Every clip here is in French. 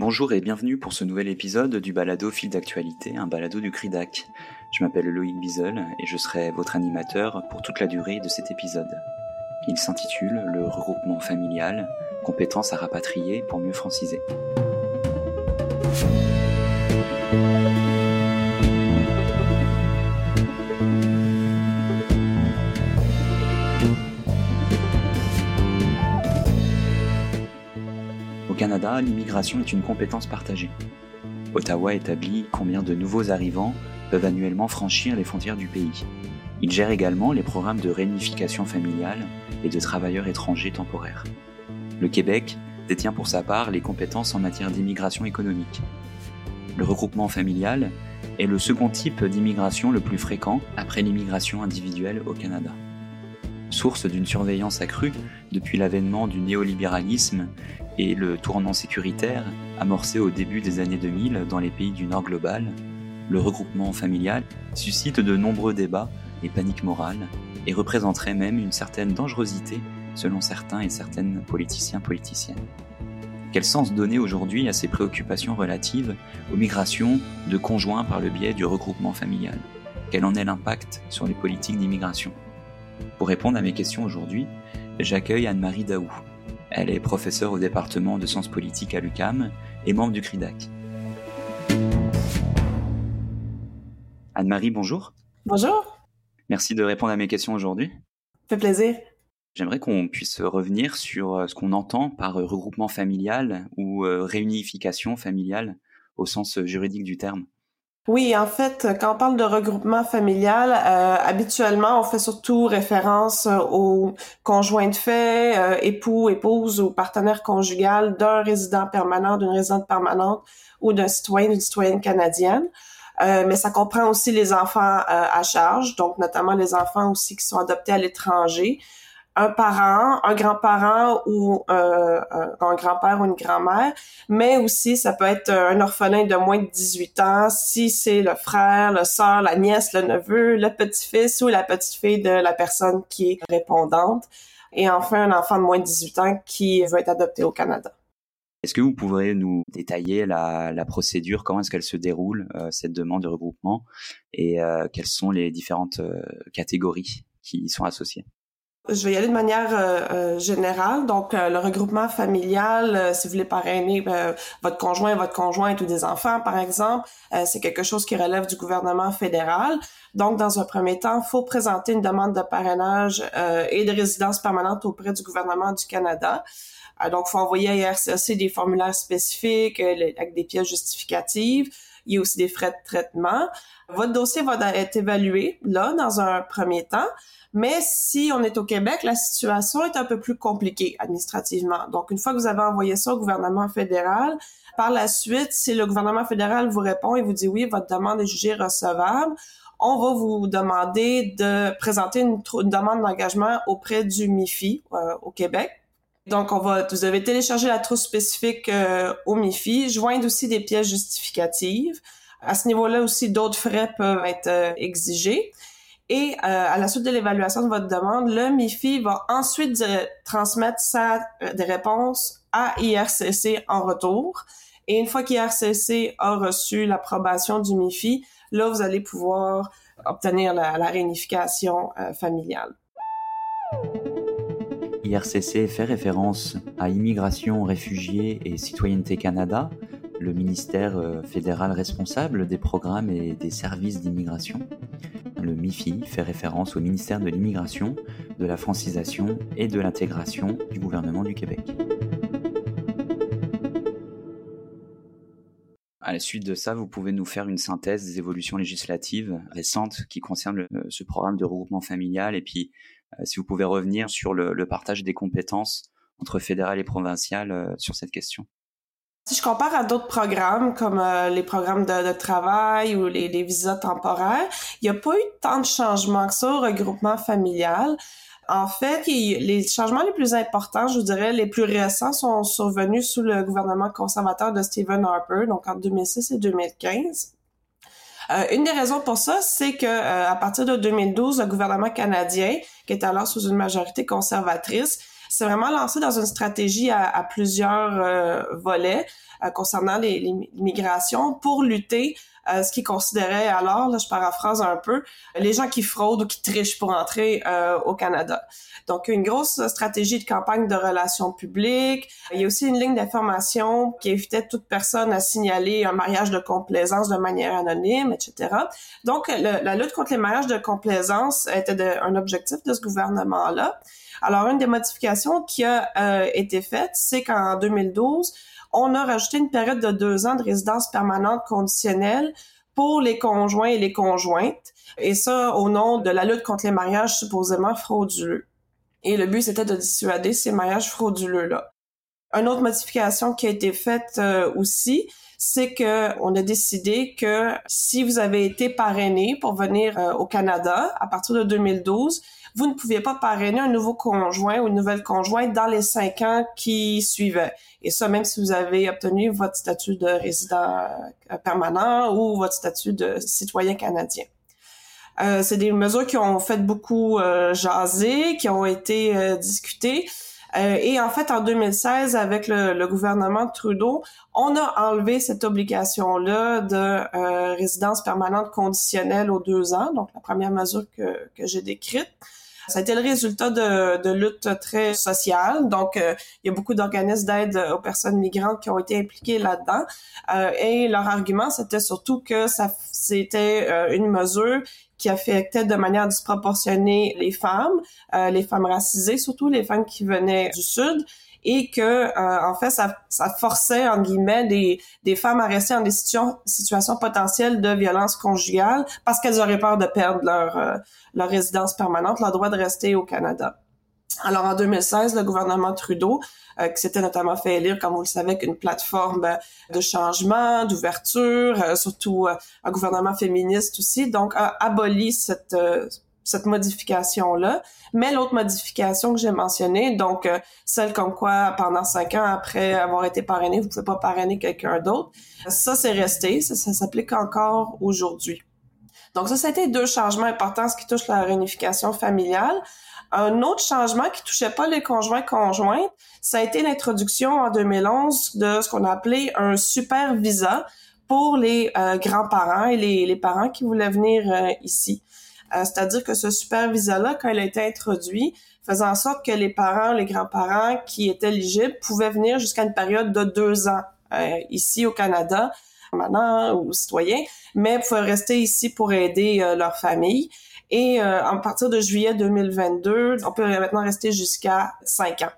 Bonjour et bienvenue pour ce nouvel épisode du balado Fil d'actualité, un balado du CRIDAC. Je m'appelle Loïc Bizel et je serai votre animateur pour toute la durée de cet épisode. Il s'intitule Le regroupement familial, compétences à rapatrier pour mieux franciser. Canada, l'immigration est une compétence partagée. Ottawa établit combien de nouveaux arrivants peuvent annuellement franchir les frontières du pays. Il gère également les programmes de réunification familiale et de travailleurs étrangers temporaires. Le Québec détient pour sa part les compétences en matière d'immigration économique. Le regroupement familial est le second type d'immigration le plus fréquent après l'immigration individuelle au Canada source d'une surveillance accrue depuis l'avènement du néolibéralisme et le tournant sécuritaire amorcé au début des années 2000 dans les pays du Nord global, le regroupement familial suscite de nombreux débats et paniques morales et représenterait même une certaine dangerosité selon certains et certaines politiciens politiciennes. Quel sens donner aujourd'hui à ces préoccupations relatives aux migrations de conjoints par le biais du regroupement familial? Quel en est l'impact sur les politiques d'immigration? Pour répondre à mes questions aujourd'hui, j'accueille Anne-Marie Daou. Elle est professeure au département de sciences politiques à l'UCAM et membre du CRIDAC. Anne-Marie, bonjour. Bonjour. Merci de répondre à mes questions aujourd'hui. fait plaisir. J'aimerais qu'on puisse revenir sur euh, ce qu'on entend par regroupement familial ou euh, réunification familiale au sens juridique du terme. Oui, en fait, quand on parle de regroupement familial, euh, habituellement, on fait surtout référence euh, aux conjoints de fait, euh, époux, épouses ou partenaires conjugal d'un résident permanent, d'une résidente permanente ou d'un citoyen, d'une citoyenne canadienne. mais ça comprend aussi les enfants à charge, donc notamment les enfants aussi qui sont adoptés à l'étranger, un parent, un grand-parent ou euh, un grand-père ou une grand-mère, mais aussi ça peut être un orphelin de moins de 18 ans si c'est le frère, le sœur, la nièce, le neveu, le petit-fils ou la petite-fille de la personne qui est répondante. Et enfin, un enfant de moins de 18 ans qui veut être adopté au Canada. Est-ce que vous pourriez nous détailler la, la procédure, comment est-ce qu'elle se déroule, euh, cette demande de regroupement, et euh, quelles sont les différentes catégories qui y sont associées? Je vais y aller de manière euh, euh, générale. Donc, euh, le regroupement familial, si vous voulez parrainer votre conjoint, votre conjointe ou des enfants, par exemple, c'est quelque chose qui relève du gouvernement fédéral. Donc, dans un premier temps, faut présenter une demande de parrainage et de résidence permanente auprès du gouvernement du Canada. donc, faut envoyer à IRCC des formulaires spécifiques avec des pièces justificatives. Il y a aussi des frais de traitement. Votre dossier va être évalué, là, dans un premier temps. Mais si on est au Québec, la situation est un peu plus compliquée administrativement. Donc, une fois que vous avez envoyé ça au gouvernement fédéral, par la suite, si le gouvernement fédéral vous répond et vous dit oui, votre demande est jugée recevable, on va vous demander de présenter une, demande d'engagement auprès du MIFI euh, au Québec. Donc, on va, vous avez téléchargé la trousse spécifique euh, au MIFI, joindre aussi des pièces justificatives. À ce niveau-là aussi, d'autres frais peuvent être euh, exigés. Et euh, à la suite de l'évaluation de votre demande, le MIFI va ensuite transmettre sa, des réponses à IRCC en retour. Et une fois qu'IRCC a reçu l'approbation du MIFI, là, vous allez pouvoir obtenir la, réunification familiale. IRCC fait référence à Immigration, Réfugiés et Citoyenneté Canada, le ministère euh, fédéral responsable des programmes et des services d'immigration. Le MIFI fait référence au ministère de l'immigration, de la francisation et de l'intégration du gouvernement du Québec. À la suite de ça, vous pouvez nous faire une synthèse des évolutions législatives récentes qui concernent euh, ce programme de regroupement familial et puis si vous pouvez revenir sur le, partage des compétences entre fédéral et provincial sur cette question. Si je compare à d'autres programmes comme euh, les programmes de, travail ou les, visas temporaires, il n'y a pas eu tant de changements que ça au regroupement familial. En fait, les changements les plus importants, je vous dirais, les plus récents sont survenus sous le gouvernement conservateur de Stephen Harper, donc en 2006 et 2015. Euh, une des raisons pour ça, c'est que euh, à partir de 2012, le gouvernement canadien, qui est alors sous une majorité conservatrice, s'est vraiment lancé dans une stratégie à, plusieurs euh, volets. concernant les, les, migrations pour lutter euh, ce qu'ils considéraient alors, là, je paraphrase un peu, les gens qui fraudent ou qui trichent pour entrer euh, au Canada. Donc, une grosse stratégie de campagne de relations publiques. Il y a aussi une ligne d'information qui évitait toute personne à signaler un mariage de complaisance de manière anonyme, etc. Donc, la lutte contre les mariages de complaisance était un objectif de ce gouvernement-là. Alors, une des modifications qui a euh, été faite, c'est qu'en 2012, on a rajouté une période de deux ans de résidence permanente conditionnelle pour les conjoints et les conjointes, et ça au nom de la lutte contre les mariages supposément frauduleux. Et le but, c'était de dissuader ces mariages frauduleux-là. Une autre modification qui a été faite euh, aussi, c'est que on a décidé que si vous avez été parrainé pour venir euh, au Canada à partir de 2012, vous ne pouviez pas parrainer un nouveau conjoint ou une nouvelle conjointe dans les cinq ans qui suivaient. Et ça, même si vous avez obtenu votre statut de résident euh, permanent ou votre statut de citoyen canadien. Euh, c'est des mesures qui ont fait beaucoup euh, jaser, qui ont été discutées. Et en fait, en 2016, avec le, gouvernement de Trudeau, on a enlevé cette obligation-là de résidence permanente conditionnelle aux deux ans, donc la première mesure que, que j'ai décrite. Ça a été le résultat de, de luttes très sociales. Donc, euh, il y a beaucoup d'organismes d'aide aux personnes migrantes qui ont été impliqués là-dedans. Euh, et leur argument, c'était surtout que ça c'était euh, une mesure qui affectait de manière disproportionnée les femmes, les femmes racisées, surtout les femmes qui venaient du Sud, et que euh, en fait ça, ça forçait en guillemets des, des femmes à rester en des situations potentielles de violence conjugale parce qu'elles auraient peur de perdre leur euh, leur résidence permanente, leur droit de rester au Canada. Alors en 2016, le gouvernement Trudeau, euh, qui s'était notamment fait élire, comme vous le savez, avec une plateforme de changement, d'ouverture, surtout un gouvernement féministe aussi, donc a aboli cette cette modification-là. Mais l'autre modification que j'ai mentionnée, donc euh, celle comme quoi pendant cinq ans après avoir été parrainé, vous pouvez pas parrainer quelqu'un d'autre, ça c'est resté, ça, s'applique encore aujourd'hui. Donc ça, c'était deux changements importants, ce qui touche la réunification familiale. Un autre changement qui touchait pas les conjoints conjointes, ça a été l'introduction en 2011 de ce qu'on a appelé un super visa pour les euh, grands-parents et les, parents qui voulaient venir euh, ici. Euh, c'est-à-dire que ce super visa-là, quand il a été introduit, faisait en sorte que les parents, les grands-parents qui étaient éligibles pouvaient venir jusqu'à une période de deux ans euh, ici au Canada, maintenant ou citoyens, mais pouvaient rester ici pour aider euh, leur famille. Et à partir de juillet 2022, on peut maintenant rester jusqu'à cinq ans.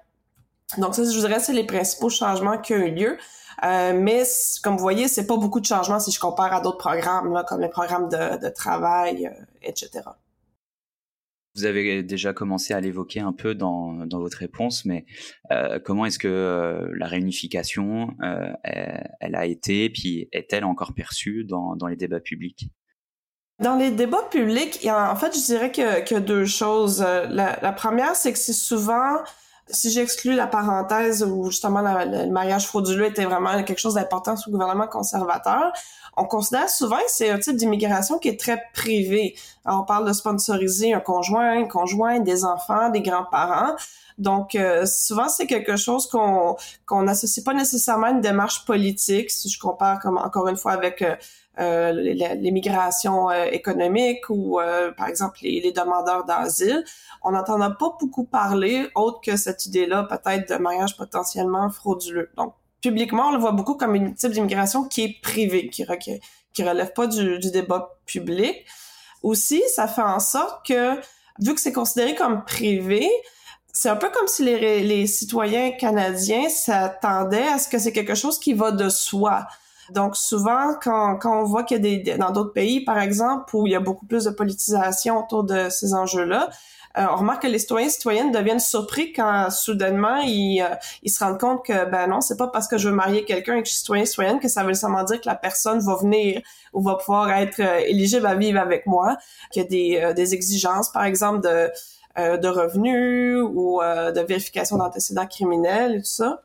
Donc ça, je vous dirais, c'est les principaux changements qui ont eu lieu. Euh, mais comme vous voyez, c'est pas beaucoup de changements si je compare à d'autres programmes, là, comme les programmes de, de travail, euh, etc. Vous avez déjà commencé à l'évoquer un peu dans, dans votre réponse, mais euh, comment est-ce que la réunification, elle, a été, puis est-elle encore perçue dans, dans les débats publics? Dans les débats publics, en fait, je dirais que, que deux choses. La, la première, c'est que c'est souvent si j'exclus la parenthèse où justement le mariage frauduleux était vraiment quelque chose d'important sous le gouvernement conservateur, on considère souvent que c'est un type d'immigration qui est très privé. on parle de sponsoriser un conjoint, une conjointe, des enfants, des grands-parents. Donc, euh, souvent, c'est quelque chose qu'on qu'on n'associe pas nécessairement à une démarche politique, si je compare comme encore une fois avec euh, l'immigration euh, économique ou euh, par exemple les, demandeurs d'asile. On n'entend pas beaucoup parler autre que cette idée-là peut-être de mariage potentiellement frauduleux. Donc publiquement, on le voit beaucoup comme une type d'immigration qui est privée, qui, qui relève pas du, débat public. Aussi, ça fait en sorte que vu que c'est considéré comme privé, c'est un peu comme si les, les citoyens canadiens s'attendaient à ce que c'est quelque chose qui va de soi. Donc souvent, quand, quand on voit qu'il y a des dans d'autres pays, par exemple, où il y a beaucoup plus de politisation autour de ces enjeux-là, euh, on remarque que les citoyens et citoyennes deviennent surpris quand soudainement ils, euh, ils se rendent compte que ben non, c'est pas parce que je veux marier quelqu'un et que je suis citoyen citoyenne que ça veut nécessairement dire que la personne va venir ou va pouvoir être euh, éligible à vivre avec moi, qu'il y a des, des exigences, par exemple, de de revenus ou de vérification d'antécédents criminels et tout ça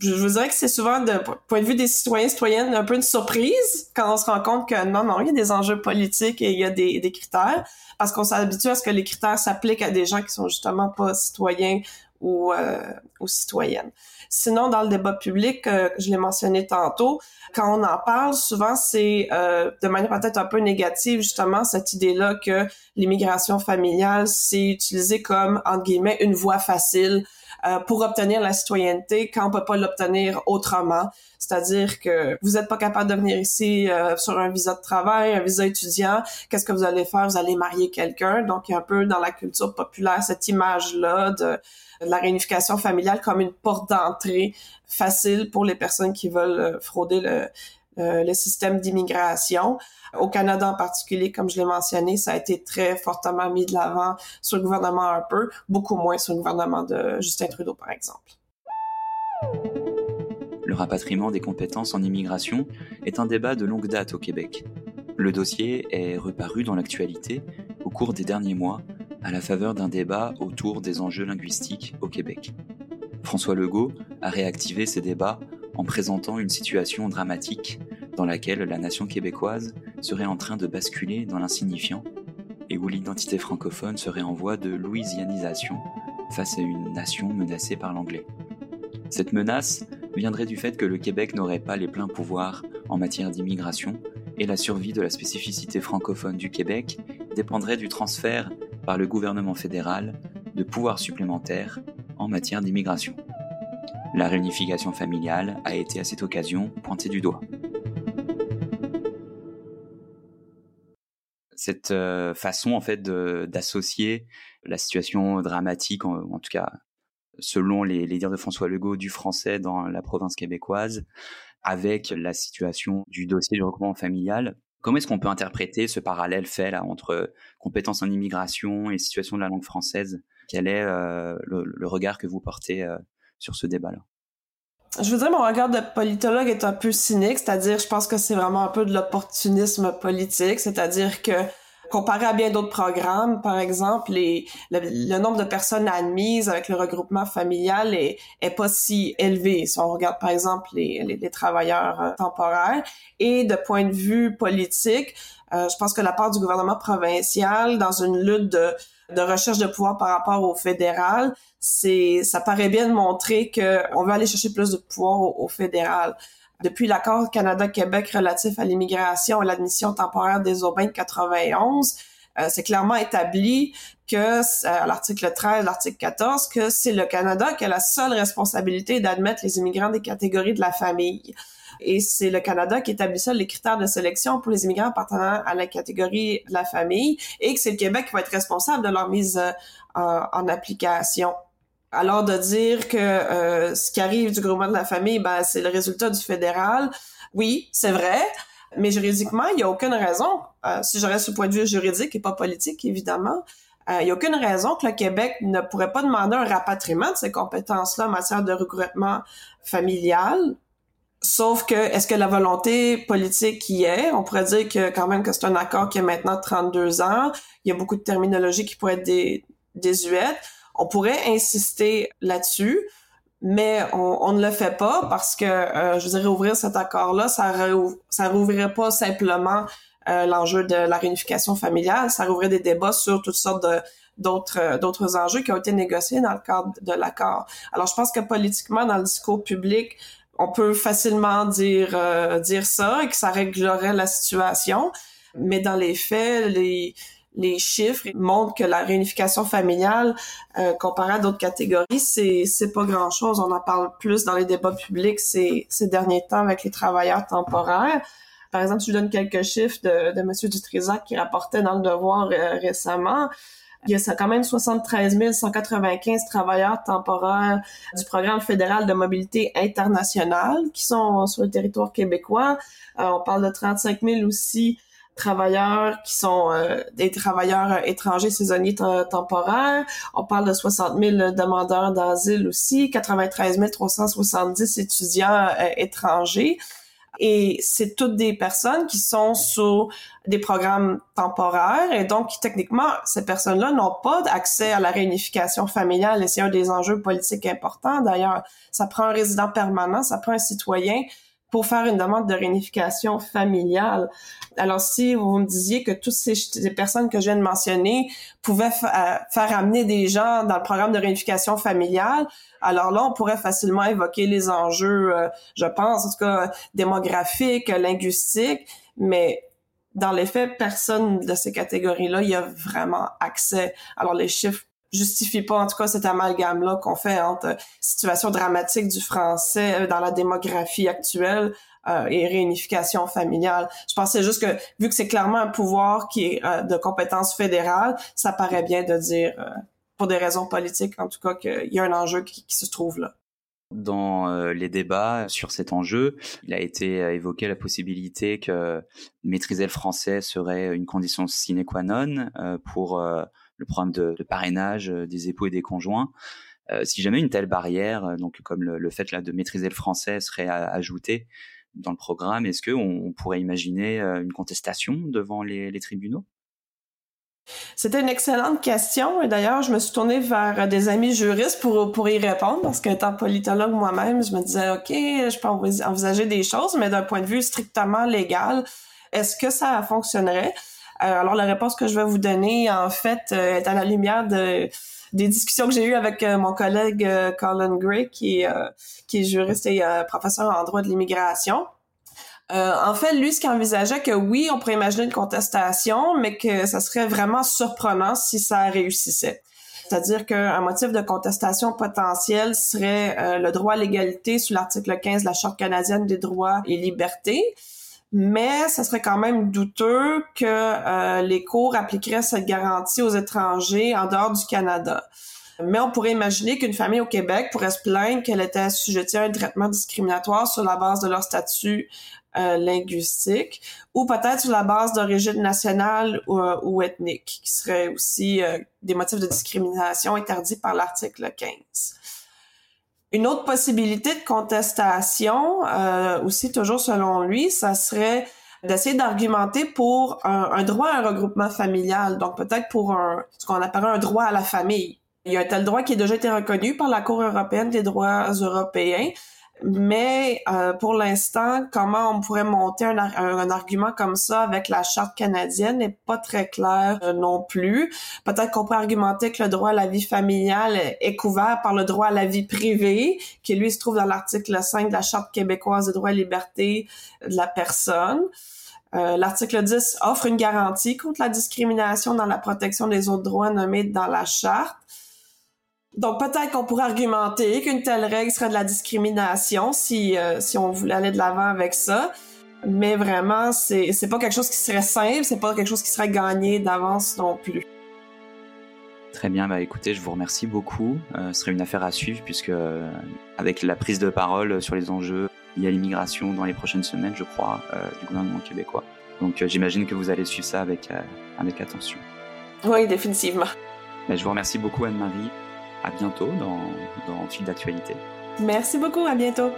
je vous dirais que c'est souvent, de point de vue des citoyens citoyennes, un peu une surprise quand on se rend compte que non, non, il y a des enjeux politiques et il y a des, des critères, parce qu'on s'habitue à ce que les critères s'appliquent à des gens qui sont justement pas citoyens ou euh, aux citoyennes. Sinon, dans le débat public, euh, je l'ai mentionné tantôt, quand on en parle, souvent c'est euh, de manière peut-être un peu négative justement cette idée-là que l'immigration familiale c'est utilisé comme entre guillemets une voie facile euh, pour obtenir la citoyenneté quand on peut pas l'obtenir autrement. C'est-à-dire que vous n'êtes pas capable de venir ici euh, sur un visa de travail, un visa étudiant. Qu'est-ce que vous allez faire? Vous allez marier quelqu'un. Donc, il y a un peu dans la culture populaire cette image-là de, la réunification familiale comme une porte d'entrée facile pour les personnes qui veulent euh, frauder le, le système d'immigration. Au Canada en particulier, comme je l'ai mentionné, ça a été très fortement mis de l'avant sur le gouvernement Harper, beaucoup moins sur le gouvernement de Justin Trudeau, par exemple. Le rapatriement des compétences en immigration est un débat de longue date au Québec. Le dossier est reparu dans l'actualité au cours des derniers mois à la faveur d'un débat autour des enjeux linguistiques au Québec. François Legault a réactivé ces débats en présentant une situation dramatique dans laquelle la nation québécoise serait en train de basculer dans l'insignifiant et où l'identité francophone serait en voie de louisianisation face à une nation menacée par l'anglais. Cette menace viendrait du fait que le Québec n'aurait pas les pleins pouvoirs en matière d'immigration et la survie de la spécificité francophone du Québec dépendrait du transfert par le gouvernement fédéral de pouvoirs supplémentaires en matière d'immigration. La réunification familiale a été à cette occasion pointée du doigt. Cette euh, façon en fait d'associer la situation dramatique, en, tout cas selon les, dires de François Legault, du français dans la province québécoise, avec la situation du dossier du regroupement familial. Comment est-ce qu'on peut interpréter ce parallèle fait là entre compétences en immigration et situation de la langue française? Quel est euh, le, regard que vous portez euh, sur ce débat-là? Je dire, mon regard de politologue est un peu cynique, c'est-à-dire, je pense que c'est vraiment un peu de l'opportunisme politique, c'est-à-dire que comparé à bien d'autres programmes, par exemple, les, le, nombre de personnes admises avec le regroupement familial est, est pas si élevé. Si on regarde, par exemple, les, les, travailleurs euh, temporaires. Et de point de vue politique, euh, je pense que la part du gouvernement provincial dans une lutte de, de recherche de pouvoir par rapport au fédéral, c'est ça paraît bien de montrer qu'on veut aller chercher plus de pouvoir au, fédéral. Depuis l'accord Canada-Québec relatif à l'immigration et l'admission temporaire des urbains de 91, euh, c'est clairement établi que à l'article 13, l'article 14, que c'est le Canada qui a la seule responsabilité d'admettre les immigrants des catégories de la famille. Et c'est le Canada qui établit ça les critères de sélection pour les immigrants appartenant à la catégorie de la famille et que c'est le Québec qui va être responsable de leur mise euh, en application. Alors de dire que euh, ce qui arrive du groupement de la famille, ben, c'est le résultat du fédéral, oui, c'est vrai, mais juridiquement, il n'y a aucune raison, euh, si j'aurais ce point de vue juridique et pas politique, évidemment, euh, il n'y a aucune raison que le Québec ne pourrait pas demander un rapatriement de ces compétences-là en matière de regroupement familial. Sauf que, est-ce que la volonté politique y est? On pourrait dire que quand même que c'est un accord qui a maintenant 32 ans. Il y a beaucoup de terminologie qui pourrait être désuète. On pourrait insister là-dessus, mais on, ne le fait pas parce que, euh, je dirais, ouvrir cet accord-là, ça, ça rouvrirait pas simplement euh, l'enjeu de la réunification familiale, ça rouvrirait des débats sur toutes sortes de d'autres euh, d'autres enjeux qui ont été négociés dans le cadre de l'accord. Alors, je pense que politiquement, dans le discours public, on peut facilement dire dire ça et que ça réglerait la situation, mais dans les faits, les les chiffres montrent que la réunification familiale, euh, comparée à d'autres catégories, c'est c'est pas grand chose. On en parle plus dans les débats publics ces ces derniers temps avec les travailleurs temporaires. Par exemple, je vous donne quelques chiffres de, de M. Dutrisac qui rapportait dans le Devoir euh, récemment. Il y a quand même 73 195 travailleurs temporaires du programme fédéral de mobilité internationale qui sont sur le territoire québécois. Euh, on parle de 35 000 aussi travailleurs qui sont euh, des travailleurs euh, étrangers saisonniers temporaires. On parle de 60 000 demandeurs d'asile aussi, 93 370 étudiants euh, étrangers. Et c'est toutes des personnes qui sont sous des programmes temporaires et donc techniquement ces personnes-là n'ont pas accès à la réunification familiale et c'est un des enjeux politiques importants d'ailleurs. Ça prend un résident permanent, ça prend un citoyen pour faire une demande de réunification familiale. Alors, si vous me disiez que toutes ces, personnes que je viens de mentionner pouvaient euh, faire amener des gens dans le programme de réunification familiale, alors là, on pourrait facilement évoquer les enjeux, euh, je pense, en tout cas démographiques, linguistiques, mais dans les faits, personne de ces catégories-là y a vraiment accès. Alors, les chiffres justifient pas, en tout cas, cet amalgame-là qu'on fait entre situation dramatique du français euh, dans la démographie actuelle euh, et réunification familiale. Je pensais juste que, vu que c'est clairement un pouvoir qui est euh, de compétence fédérale, ça paraît bien de dire, pour des raisons politiques, en tout cas, qu'il y a un enjeu qui se trouve là. Dans euh, les débats sur cet enjeu, il a été euh, évoqué la possibilité que maîtriser le français serait une condition sine qua non euh, pour le programme de, parrainage des époux et des conjoints. si jamais une telle barrière, donc comme le, fait là de maîtriser le français, serait ajoutée dans le programme, est-ce qu'on pourrait imaginer une contestation devant les tribunaux? C'était une excellente question. Et d'ailleurs, je me suis tournée vers des amis juristes pour, pour y répondre parce qu'étant politologue moi-même, je me disais, OK, je peux envisager des choses, mais d'un point de vue strictement légal, est-ce que ça fonctionnerait? Euh, alors, la réponse que je vais vous donner, en fait, euh, est à la lumière de des discussions que j'ai eues avec euh, mon collègue Colin Gray, qui est, qui est juriste et professeur en droit de l'immigration. En fait, lui, ce qu'il envisageait que oui, on pourrait imaginer une contestation, mais que ça serait vraiment surprenant si ça réussissait. C'est-à-dire qu'un motif de contestation potentiel serait le droit à l'égalité sous l'article 15 de la Charte canadienne des droits et libertés, mais ça serait quand même douteux que euh, les cours appliqueraient cette garantie aux étrangers en dehors du Canada. Mais on pourrait imaginer qu'une famille au Québec pourrait se plaindre qu'elle était assujettie à un traitement discriminatoire sur la base de leur statut euh, linguistique, ou peut-être sur la base d'origine nationale ou, euh, ou, ethnique, qui serait aussi euh, des motifs de discrimination interdits par l'article 15. Une autre possibilité de contestation, aussi toujours selon lui, ça serait d'essayer d'argumenter pour un, droit à un regroupement familial, donc peut-être pour un, ce qu'on appellerait un droit à la famille. Il y a un tel droit qui a déjà été reconnu par la Cour européenne des droits européens, mais euh, pour l'instant, comment on pourrait monter un, argument comme ça avec la charte canadienne n'est pas très clair euh, non plus. Peut-être qu'on pourrait argumenter que le droit à la vie familiale est couvert par le droit à la vie privée, qui lui se trouve dans l'article 5 de la charte québécoise des droits et libertés de la personne. Euh, l'article 10 offre une garantie contre la discrimination dans la protection des autres droits nommés dans la charte. Donc peut-être qu'on pourrait argumenter qu'une telle règle serait de la discrimination si, euh, si on voulait aller de l'avant avec ça. Mais vraiment, c'est, c'est pas quelque chose qui serait simple, c'est pas quelque chose qui serait gagné d'avance non plus. Très bien, bah écoutez, je vous remercie beaucoup. Euh, ce serait une affaire à suivre puisque euh, avec la prise de parole sur les enjeux liés à l'immigration dans les prochaines semaines, je crois, du gouvernement québécois. Donc j'imagine que vous allez suivre ça avec, avec attention. Oui, définitivement. Bah, je vous remercie beaucoup Anne-Marie à bientôt dans, dans Fil d'actualité. Merci beaucoup, à bientôt.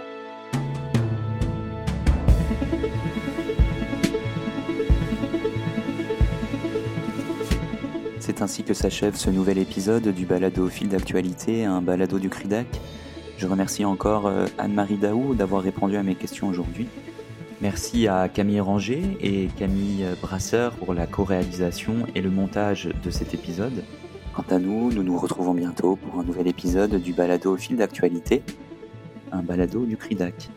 C'est ainsi que s'achève ce nouvel épisode du balado Fil d'actualité, un balado du CRUDAC. Je remercie encore euh, Anne-Marie Daou d'avoir répondu à mes questions aujourd'hui. Merci à Camille Ranger et Camille Brasseur pour la co-réalisation et le montage de cet épisode. Quant à nous, nous nous retrouvons bientôt pour un nouvel épisode du balado fil d'actualité, un balado du CRIDAC.